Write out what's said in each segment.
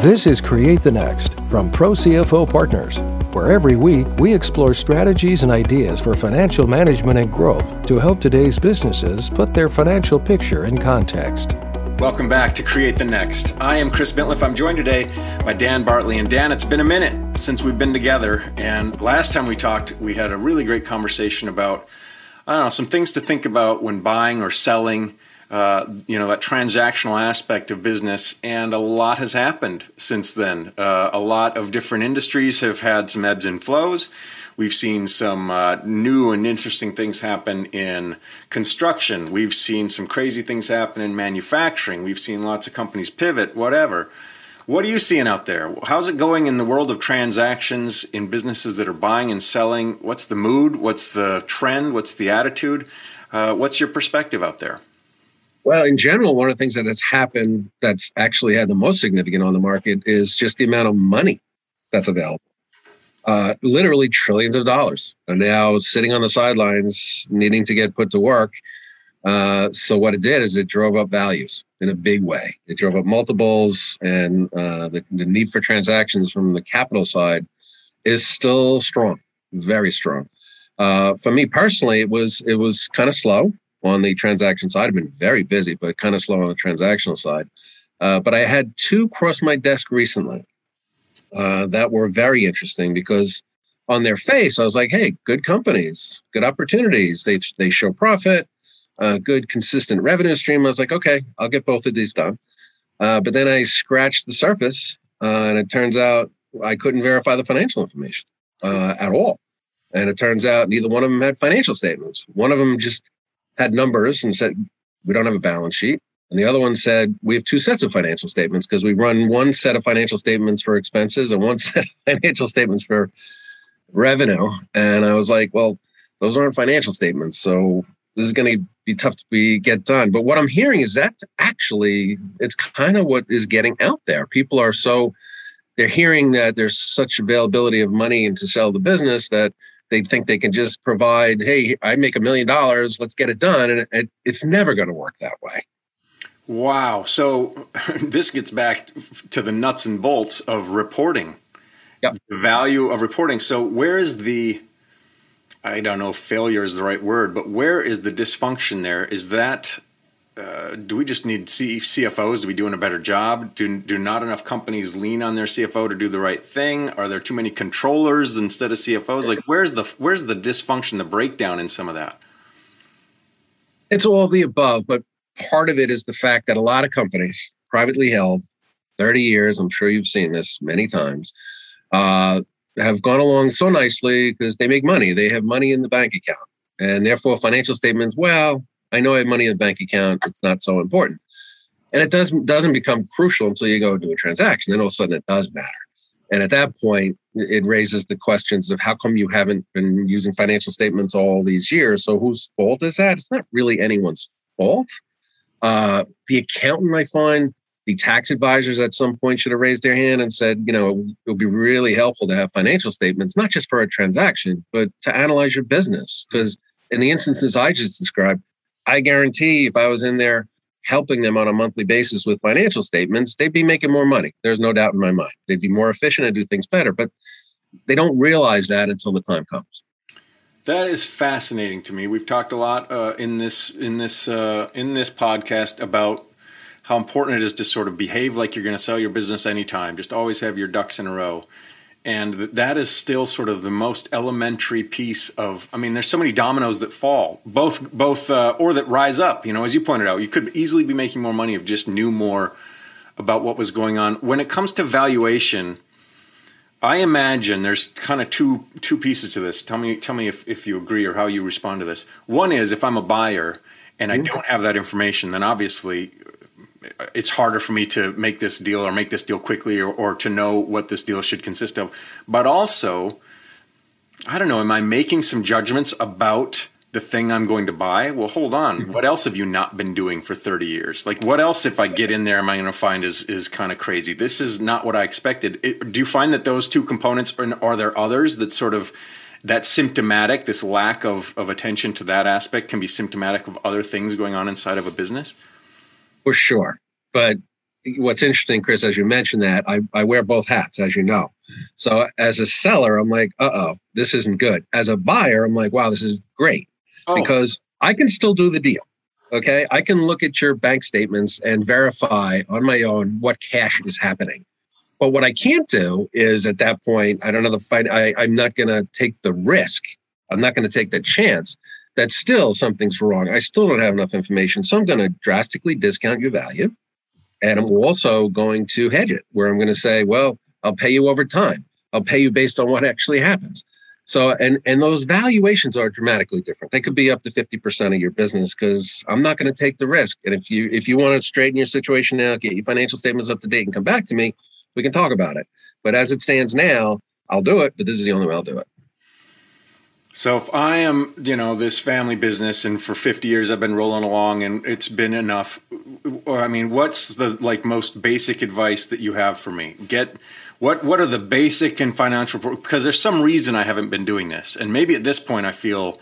This is Create the Next from Pro CFO Partners, where every week we explore strategies and ideas for financial management and growth to help today's businesses put their financial picture in context. Welcome back to Create the Next. I am Chris Bintliff. I'm joined today by Dan Bartley. And Dan, it's been a minute since we've been together. And last time we talked, we had a really great conversation about, I don't know, some things to think about when buying or selling uh, you know that transactional aspect of business and a lot has happened since then. Uh, a lot of different industries have had some ebbs and flows. We've seen some uh, new and interesting things happen in construction. We've seen some crazy things happen in manufacturing. We've seen lots of companies pivot whatever. What are you seeing out there? How's it going in the world of transactions in businesses that are buying and selling? What's the mood? What's the trend? What's the attitude? Uh, what's your perspective out there well, in general, one of the things that has happened that's actually had the most significant on the market is just the amount of money that's available. Uh, literally trillions of dollars are now sitting on the sidelines, needing to get put to work. Uh, so what it did is it drove up values in a big way. It drove up multiples, and uh, the, the need for transactions from the capital side is still strong, very strong. Uh, for me personally, it was it was kind of slow on the transaction side. I've been very busy, but kind of slow on the transactional side. Uh, but I had two cross my desk recently uh, that were very interesting because on their face, I was like, "Hey, good companies, good opportunities. They they show profit, uh, good consistent revenue stream." I was like, "Okay, I'll get both of these done." Uh, but then I scratched the surface, uh, and it turns out I couldn't verify the financial information uh, at all. And it turns out neither one of them had financial statements. One of them just had numbers and said, we don't have a balance sheet. And the other one said, we have two sets of financial statements because we run one set of financial statements for expenses and one set of financial statements for revenue. And I was like, well, those aren't financial statements. So this is going to be tough to be get done. But what I'm hearing is that actually it's kind of what is getting out there. People are so they're hearing that there's such availability of money and to sell the business that they think they can just provide, hey, I make a million dollars, let's get it done. And it, it's never going to work that way. Wow. So this gets back to the nuts and bolts of reporting. Yep. The value of reporting. So where is the I don't know if failure is the right word, but where is the dysfunction there? Is that uh, do we just need C- CFOs to be doing a better job? Do, do not enough companies lean on their CFO to do the right thing? Are there too many controllers instead of CFOs? Like, where's the where's the dysfunction, the breakdown in some of that? It's all of the above, but part of it is the fact that a lot of companies, privately held, 30 years, I'm sure you've seen this many times, uh, have gone along so nicely because they make money. They have money in the bank account. And therefore, financial statements, well, I know I have money in the bank account. It's not so important. And it doesn't doesn't become crucial until you go do a transaction. Then all of a sudden it does matter. And at that point, it raises the questions of how come you haven't been using financial statements all these years? So whose fault is that? It's not really anyone's fault. Uh, the accountant, I find, the tax advisors at some point should have raised their hand and said, you know, it would be really helpful to have financial statements, not just for a transaction, but to analyze your business. Because in the instances I just described, I guarantee if I was in there helping them on a monthly basis with financial statements, they'd be making more money. There's no doubt in my mind. They'd be more efficient and do things better, but they don't realize that until the time comes. That is fascinating to me. We've talked a lot uh, in this in this uh, in this podcast about how important it is to sort of behave like you're going to sell your business anytime. Just always have your ducks in a row and that is still sort of the most elementary piece of i mean there's so many dominoes that fall. Both both uh, or that rise up you know as you pointed out. You could easily be making more money if just knew more about what was going on. When it comes to valuation i imagine there's kind of two two pieces to this. Tell me tell me if, if you agree or how you respond to this. One is if i'm a buyer and i mm-hmm. don't have that information then obviously it's harder for me to make this deal or make this deal quickly or, or to know what this deal should consist of. But also, I don't know, am I making some judgments about the thing I'm going to buy? Well, hold on. Mm-hmm. What else have you not been doing for 30 years? Like, what else, if I get in there, am I going to find is, is kind of crazy? This is not what I expected. It, do you find that those two components, are, are there others that sort of, that symptomatic, this lack of, of attention to that aspect can be symptomatic of other things going on inside of a business? For sure. But what's interesting, Chris, as you mentioned that, I, I wear both hats, as you know. So as a seller, I'm like, uh oh, this isn't good. As a buyer, I'm like, wow, this is great oh. because I can still do the deal. Okay. I can look at your bank statements and verify on my own what cash is happening. But what I can't do is at that point, I don't know the fight. I, I'm not going to take the risk. I'm not going to take the chance that still something's wrong. I still don't have enough information. So I'm going to drastically discount your value. And I'm also going to hedge it where I'm going to say, well, I'll pay you over time. I'll pay you based on what actually happens. So, and and those valuations are dramatically different. They could be up to 50% of your business because I'm not going to take the risk. And if you if you want to straighten your situation now, get your financial statements up to date and come back to me, we can talk about it. But as it stands now, I'll do it, but this is the only way I'll do it. So if I am, you know, this family business and for 50 years I've been rolling along and it's been enough, uh, I mean, what's the like most basic advice that you have for me? Get what what are the basic and financial because there's some reason I haven't been doing this. And maybe at this point I feel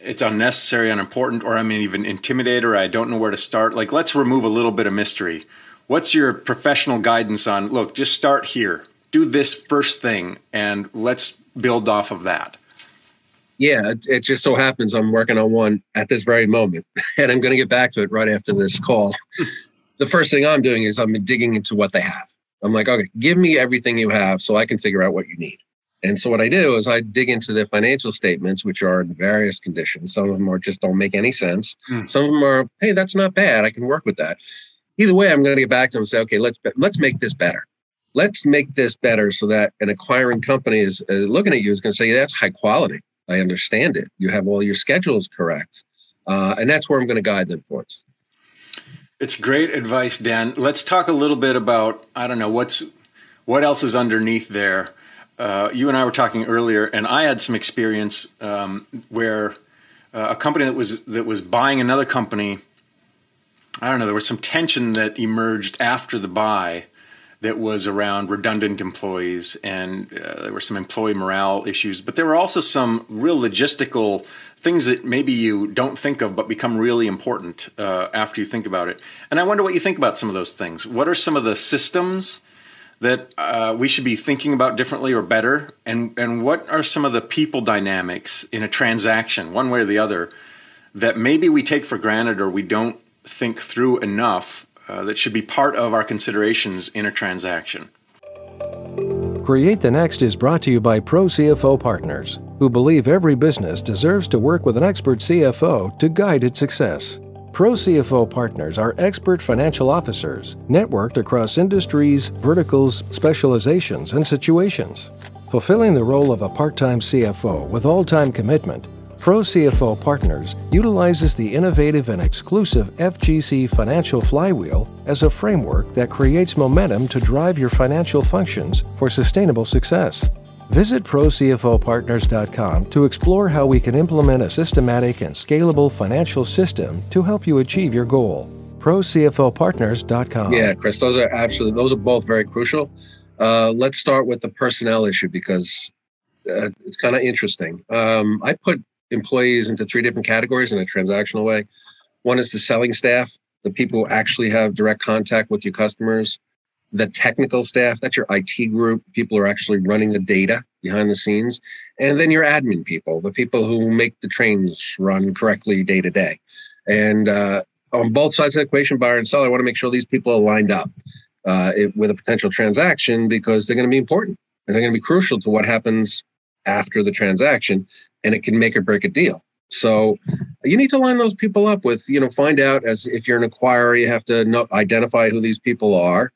it's unnecessary, unimportant, or I'm even intimidated or I don't know where to start. Like let's remove a little bit of mystery. What's your professional guidance on look, just start here. Do this first thing and let's build off of that. Yeah, it, it, just so happens I'm working on one at this very moment, and I'm going to get back to it right after this call. the first thing I'm doing is I'm digging into what they have. I'm like, okay, give me everything you have so I can figure out what you need. And so what I do is I dig into the financial statements, which are in various conditions. Some of them are just don't make any sense. Mm. Some of them are, hey, that's not bad. I can work with that. Either way, I'm going to get back to them and say, okay, let's let's make this better. Let's make this better so that an acquiring company is uh, looking at you is going to say that's high quality. I understand it. You have all your schedules correct. Uh, and that's where I'm going to guide them towards. It's great advice, Dan. Let's talk a little bit about I don't know what's what else is underneath there. Uh, you and I were talking earlier, and I had some experience um, where uh, a company that was that was buying another company. I don't know. There was some tension that emerged after the buy, that was around redundant employees, and uh, there were some employee morale issues. But there were also some real logistical things that maybe you don't think of, but become really important uh, after you think about it. And I wonder what you think about some of those things. What are some of the systems? that uh, we should be thinking about differently or better? And and what are some of the people dynamics in a transaction, one way or the other, that maybe we take for granted or we don't think through enough uh, that should be part of our considerations in a transaction. Create the Next is brought to you by Pro CFO Partners, who believe every business deserves to work with an expert CFO to guide its success. Pro CFO Partners are expert financial officers networked across industries, verticals, specializations, and situations. Fulfilling the role of a part time CFO with all time commitment Pro CFO Partners utilizes the innovative and exclusive FGC Financial Flywheel as a framework that creates momentum to drive your financial functions for sustainable success. Visit ProCFOPartners.com to explore how we can implement a systematic and scalable financial system to help you achieve your goal. ProCFOPartners.com. Yeah, Chris, those are absolutely, those are both very crucial. Uh, let's start with the personnel issue because uh, it's kind of interesting. Um, I put employees into three different categories in a transactional way. One is the selling staff, the people who actually have direct contact with your customers. The technical staff, that's your IT group, people are actually running the data behind the scenes. And then your admin people, the people who make the trains run correctly day to day. And uh, on both sides of the equation, buyer and seller, I want to make sure these people are lined up uh, with a potential transaction because they're going to be important and they're going to be crucial to what happens after the transaction and it can make or break a deal. So you need to line those people up with, you know, find out as if you're an acquirer, you have to know, identify who these people are,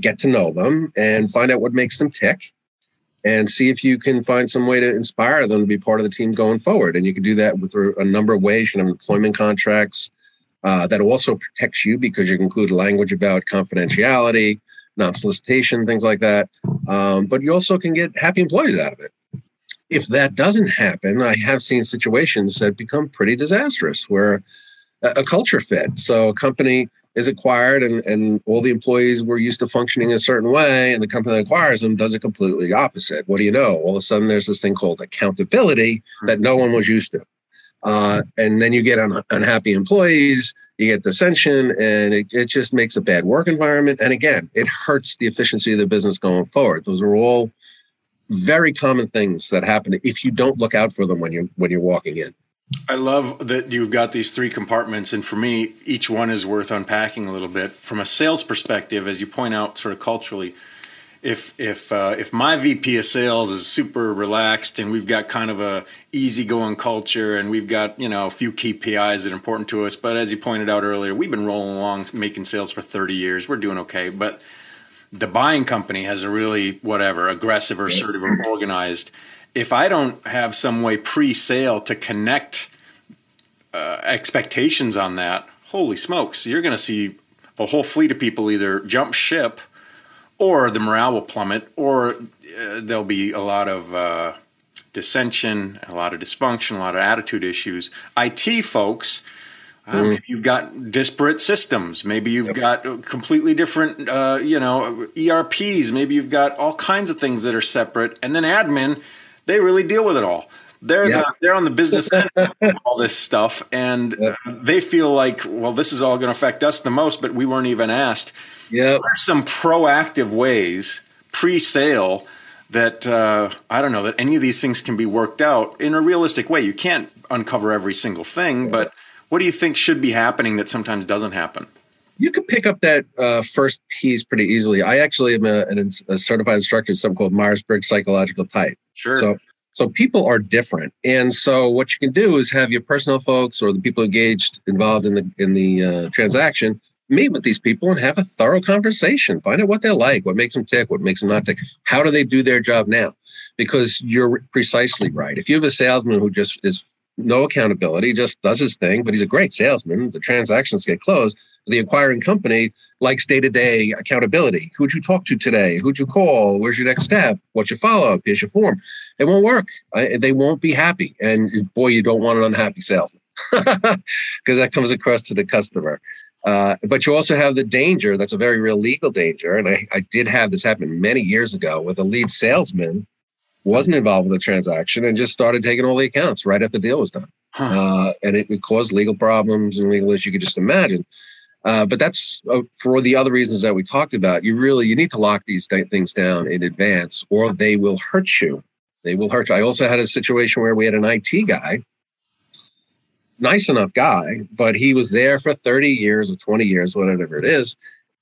get to know them, and find out what makes them tick, and see if you can find some way to inspire them to be part of the team going forward. And you can do that with a number of ways. You can have employment contracts uh, that also protects you because you can include language about confidentiality, non-solicitation, things like that. Um, but you also can get happy employees out of it if that doesn't happen, I have seen situations that become pretty disastrous where a, a culture fit. So a company is acquired and, and all the employees were used to functioning a certain way and the company that acquires them does it completely opposite. What do you know? All of a sudden there's this thing called accountability that no one was used to. Uh, and then you get un- unhappy employees you get dissension, and it, it just makes a bad work environment. And again, it hurts the efficiency of the business going forward. Those are all very common things that happen if you don't look out for them when you're when you're walking in. I love that you've got these three compartments, and for me, each one is worth unpacking a little bit. From a sales perspective, as you point out, sort of culturally, if if uh, if my VP of sales is super relaxed and we've got kind of a easygoing culture and we've got you know a few key KPIs that are important to us, but as you pointed out earlier, we've been rolling along making sales for 30 years. We're doing okay, but the buying company has a really whatever aggressive or assertive or organized. If I don't have some way pre-sale to connect uh, expectations on that, holy smokes, you're going to see a whole fleet of people either jump ship or the morale will plummet, or uh, there'll be a lot of uh, dissension, a lot of dysfunction, a lot of attitude issues. IT folks, uh, maybe you've got disparate systems. Maybe you've got completely different, uh, you know, ERPs. Maybe you've got all kinds of things that are separate. And then admin, they really deal with it all. They're the, they're on the business end of all this stuff, and yep. they feel like, well, this is all going to affect us the most, but we weren't even asked. Yeah, some proactive ways pre-sale that uh, I don't know that any of these things can be worked out in a realistic way. You can't uncover every single thing, yeah. but what do you think should be happening that sometimes doesn't happen? You can pick up that uh, first piece pretty easily. I actually am a, a certified instructor in something called Myers Briggs Psychological Type. Sure. So, so people are different, and so what you can do is have your personal folks or the people engaged involved in the in the uh, transaction meet with these people and have a thorough conversation. Find out what they like, what makes them tick, what makes them not tick. How do they do their job now? Because you're precisely right. If you have a salesman who just is no accountability, just does his thing, but he's a great salesman, the transactions get closed. The acquiring company likes day to day accountability. Who'd you talk to today? Who'd you call? Where's your next step? What's your follow up? Here's your form. It won't work. They won't be happy. And boy, you don't want an unhappy salesman because that comes across to the customer. Uh, but you also have the danger that's a very real legal danger. And I, I did have this happen many years ago with a lead salesman wasn't involved with the transaction and just started taking all the accounts right after the deal was done. Huh. Uh, and it, it, caused legal problems and legal issues you could just imagine. Uh, but that's uh, for the other reasons that we talked about. You really you need to lock these th- things down in advance, or they will hurt you. They will hurt you. I also had a situation where we had an IT guy nice enough guy, but he was there for 30 years or 20 years, whatever it is.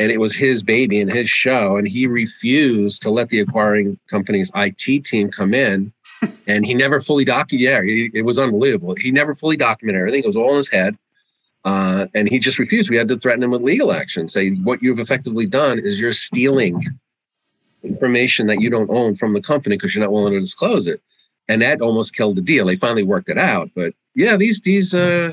And it was his baby and his show. And he refused to let the acquiring company's IT team come in. and he never fully documented. Yeah, he, it was unbelievable. He never fully documented everything. It was all in his head. Uh, and he just refused. We had to threaten him with legal action. Say, what you've effectively done is you're stealing information that you don't own from the company because you're not willing to disclose it and that almost killed the deal. They finally worked it out, but yeah, these these uh,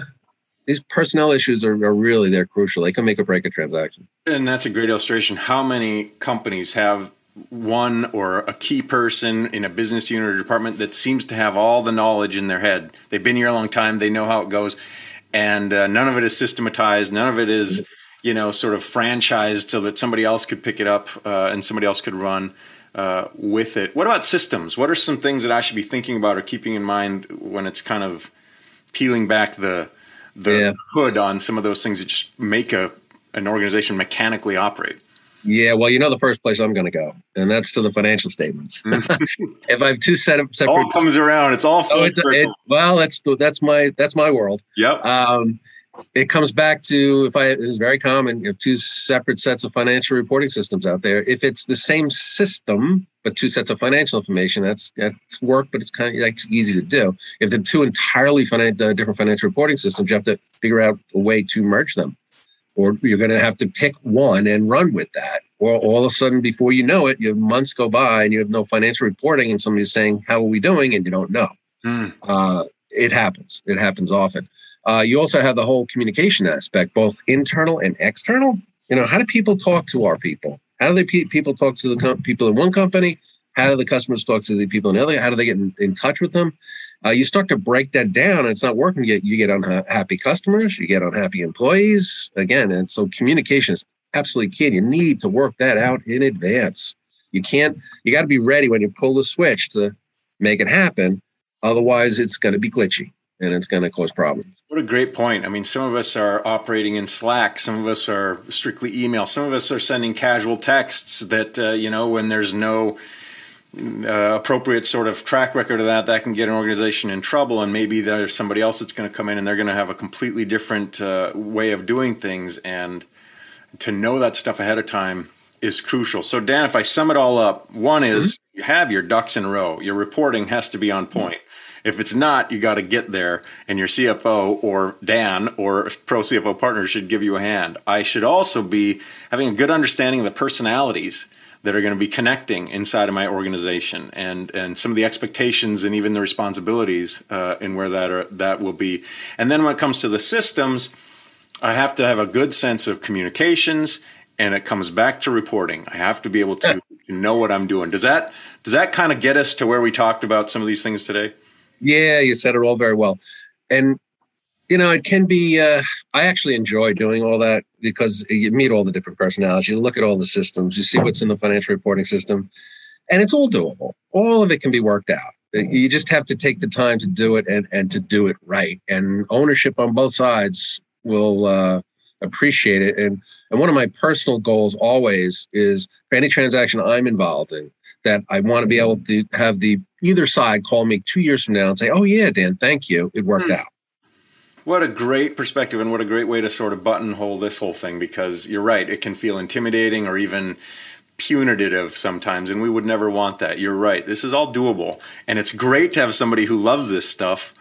these personnel issues are, are really they're crucial. They can make or break a transaction. And that's a great illustration. How many companies have one or a key person in a business unit or department that seems to have all the knowledge in their head? They've been here a long time. They know how it goes, and uh, none of it is systematized. None of it is you know sort of franchised so that somebody else could pick it up uh, and somebody else could run uh, with it. What about systems? What are some things that I should be thinking about or keeping in mind when it's kind of peeling back the the yeah. hood on some of those things that just make a an organization mechanically operate? Yeah, well, you know the first place I'm going to go, and that's to the financial statements. if I have two set of separate, all comes around. It's all oh, it's, it, well. That's that's my that's my world. Yep. Um, it comes back to if I it is very common you have two separate sets of financial reporting systems out there. If it's the same system but two sets of financial information, that's that's work, but it's kind of like easy to do. If the two entirely finan- uh, different financial reporting systems, you have to figure out a way to merge them, or you're going to have to pick one and run with that. Or all of a sudden, before you know it, your months go by and you have no financial reporting, and somebody's saying, "How are we doing?" and you don't know. Mm. Uh, it happens. It happens often. Uh, you also have the whole communication aspect, both internal and external. You know, how do people talk to our people? How do they pe- people talk to the com- people in one company? How do the customers talk to the people in the other? How do they get in, in touch with them? Uh, you start to break that down, and it's not working. You get unhappy customers, you get unhappy employees again, and so communication is absolutely key. You need to work that out in advance. You can't. You got to be ready when you pull the switch to make it happen. Otherwise, it's going to be glitchy and it's going to cause problems. What a great point. I mean, some of us are operating in Slack, some of us are strictly email, some of us are sending casual texts that, uh, you know, when there's no uh, appropriate sort of track record of that, that can get an organization in trouble. And maybe there's somebody else that's going to come in and they're going to have a completely different uh, way of doing things. And to know that stuff ahead of time is crucial. So, Dan, if I sum it all up, one is mm-hmm. you have your ducks in a row. Your reporting has to be on point. If it's not, you got to get there, and your CFO or Dan or pro CFO partner should give you a hand. I should also be having a good understanding of the personalities that are going to be connecting inside of my organization and and some of the expectations and even the responsibilities uh, and where that are, that will be. And then when it comes to the systems, I have to have a good sense of communications and it comes back to reporting. I have to be able to know what I'm doing. Does that does that kind of get us to where we talked about some of these things today? Yeah, you said it all very well. And you know, it can be. Uh, I actually enjoy doing all that because you meet all the different personalities. You look at all the systems. You see what's in the financial reporting system, and it's all doable. All of it can be worked out. You just have to take the time to do it and and to do it right. And ownership on both sides will uh, appreciate it. And and one of my personal goals always is for any transaction I'm involved in that I want to be able to have the either side call me two years from now and say, "Oh yeah, Dan, thank you, it worked mm. out." What a great perspective and what a great way to sort of buttonhole this whole thing because you're right, it can feel intimidating or even punitive sometimes, and we would never want that. You're right. This is all doable. And it's great to have somebody who loves this stuff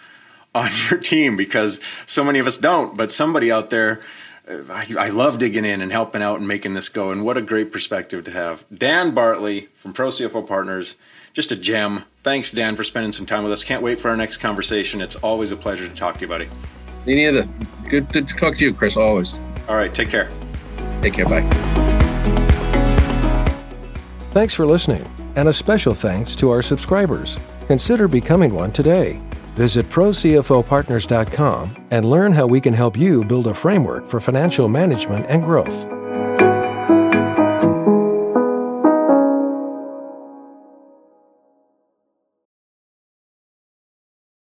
on your team because so many of us don't, but somebody out there. Uh, I, I, love digging in and helping out and making this go. And what a great perspective to have. Dan Bartley from Pro CFO Partners, just a gem. Thanks, Dan, for spending some time with us. Can't wait for our next conversation. It's always a pleasure to talk to you, buddy. Me neither. Good to talk to you, Chris, always. All right. Take care. Take care. Bye. Thanks for listening, and a special thanks to our subscribers. Consider becoming one today. Visit ProCFOPartners.com and learn how we can help you build a framework for financial management and growth.